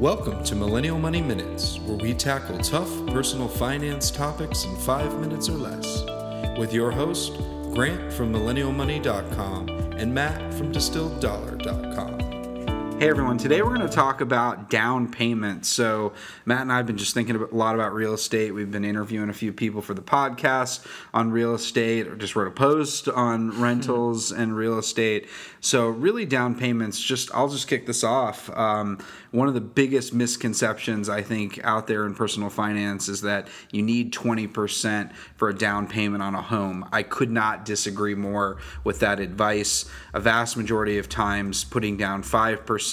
Welcome to Millennial Money Minutes, where we tackle tough personal finance topics in five minutes or less. With your host, Grant from MillennialMoney.com and Matt from DistilledDollar.com. Hey everyone, today we're going to talk about down payments. So, Matt and I have been just thinking a lot about real estate. We've been interviewing a few people for the podcast on real estate, or just wrote a post on rentals and real estate. So, really, down payments, just I'll just kick this off. Um, one of the biggest misconceptions I think out there in personal finance is that you need 20% for a down payment on a home. I could not disagree more with that advice. A vast majority of times, putting down 5%,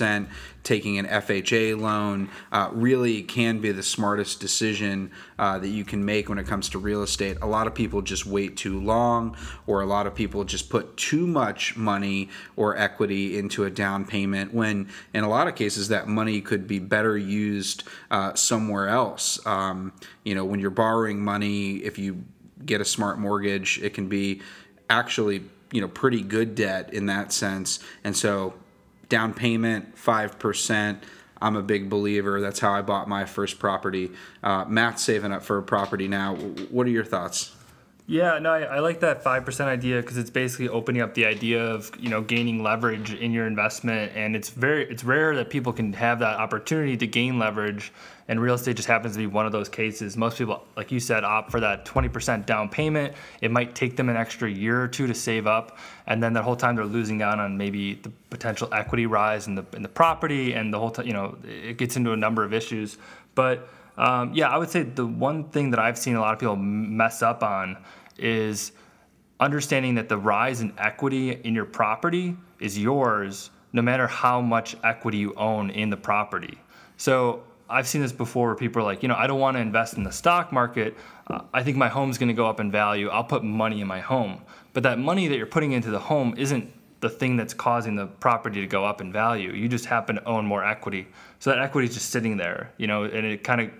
taking an FHA loan uh, really can be the smartest decision uh, that you can make when it comes to real estate. A lot of people just wait too long, or a lot of people just put too much money or equity into a down payment when, in a lot of cases, that money could be better used uh, somewhere else. Um, you know, when you're borrowing money, if you get a smart mortgage, it can be actually you know pretty good debt in that sense and so down payment 5%. I'm a big believer. That's how I bought my first property. Uh, Matt's saving up for a property now. What are your thoughts? Yeah, no, I, I like that five percent idea because it's basically opening up the idea of you know gaining leverage in your investment, and it's very it's rare that people can have that opportunity to gain leverage, and real estate just happens to be one of those cases. Most people, like you said, opt for that twenty percent down payment. It might take them an extra year or two to save up, and then the whole time they're losing out on maybe the potential equity rise in the in the property, and the whole time you know it gets into a number of issues, but. Um, yeah, I would say the one thing that I've seen a lot of people mess up on is understanding that the rise in equity in your property is yours no matter how much equity you own in the property. So I've seen this before where people are like, you know, I don't want to invest in the stock market. Uh, I think my home's going to go up in value. I'll put money in my home. But that money that you're putting into the home isn't the thing that's causing the property to go up in value. You just happen to own more equity. So that equity is just sitting there, you know, and it kind of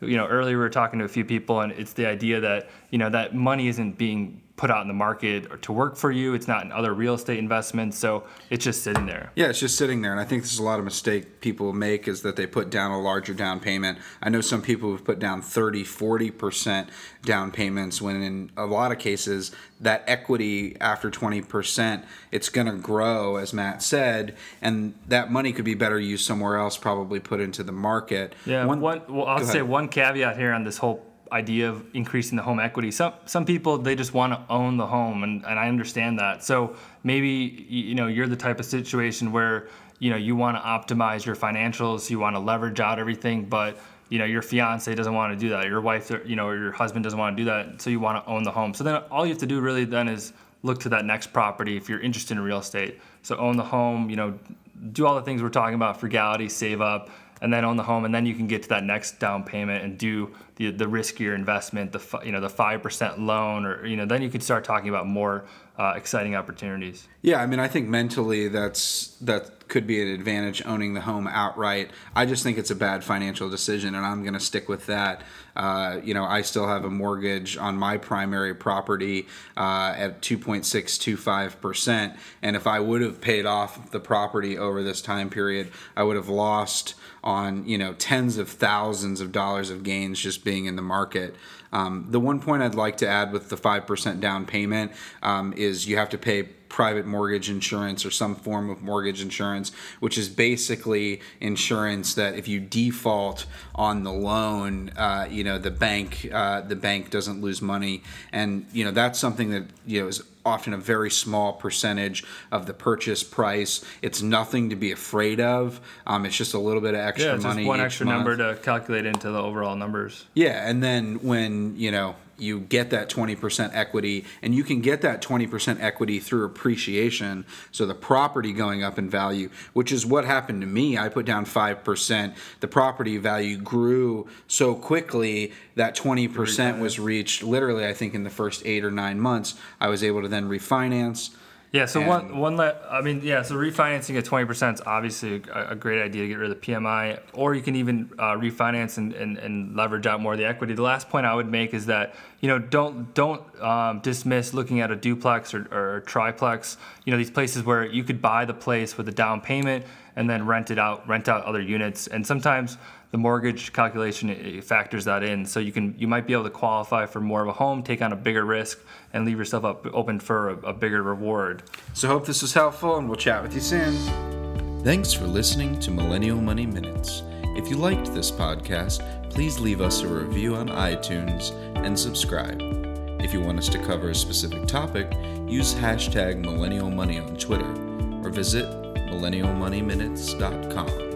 you know earlier we were talking to a few people and it's the idea that you know that money isn't being put out in the market or to work for you. It's not in other real estate investments. So it's just sitting there. Yeah it's just sitting there. And i think there's a lot of mistake people make is that they put down a larger down payment. I know some people have put down 30 40% down payments when in a lot of cases that equity after 20% it's going to grow as matt said and that money could be better used somewhere else probably put into the market. Yeah one, one well i'll say one caveat here on this whole idea of increasing the home equity. Some some people they just want to own the home, and, and I understand that. So maybe you know you're the type of situation where you know you want to optimize your financials, you want to leverage out everything, but you know your fiance doesn't want to do that, your wife, uh, you know, or your husband doesn't want to do that, so you want to own the home. So then all you have to do really then is look to that next property if you're interested in real estate. So own the home, you know, do all the things we're talking about, frugality, save up, and then own the home, and then you can get to that next down payment and do the the riskier investment, the you know the five percent loan, or you know then you could start talking about more uh, exciting opportunities. Yeah, I mean, I think mentally that's that could be an advantage owning the home outright. I just think it's a bad financial decision, and I'm going to stick with that. Uh, you know, I still have a mortgage on my primary property uh, at 2.625 percent, and if I would have paid off the property over this time period, I would have lost on you know tens of thousands of dollars of gains just being in the market. Um, the one point I'd like to add with the five percent down payment um, is you have to pay private mortgage insurance or some form of mortgage insurance, which is basically insurance that if you default on the loan, uh, you know the bank uh, the bank doesn't lose money, and you know that's something that you know is often a very small percentage of the purchase price. It's nothing to be afraid of. Um, it's just a little bit of extra yeah, it's money. Just one extra month. number to calculate into the overall numbers. Yeah, and then when you know you get that 20% equity and you can get that 20% equity through appreciation so the property going up in value which is what happened to me. I put down 5% the property value grew so quickly that 20% was reached literally i think in the first 8 or 9 months. I was able to then refinance yeah, so and one one let I mean yeah, so refinancing at twenty percent is obviously a, a, great idea to get rid of the PMI, or you can even uh, refinance and, and, and, leverage out more of the equity. The last point I would make is that you know don't don't um, dismiss looking at a duplex or, or a triplex. You know these places where you could buy the place with a down payment and then rent it out, rent out other units. And sometimes the mortgage calculation factors that in. So you can you might be able to qualify for more of a home, take on a bigger risk, and leave yourself up open for a, a bigger reward. So hope this was helpful, and we'll chat with you soon. Thanks for listening to Millennial Money Minutes. If you liked this podcast, please leave us a review on iTunes and subscribe. If you want us to cover a specific topic, use hashtag Millennial Money on Twitter or visit millennialmoneyminutes.com.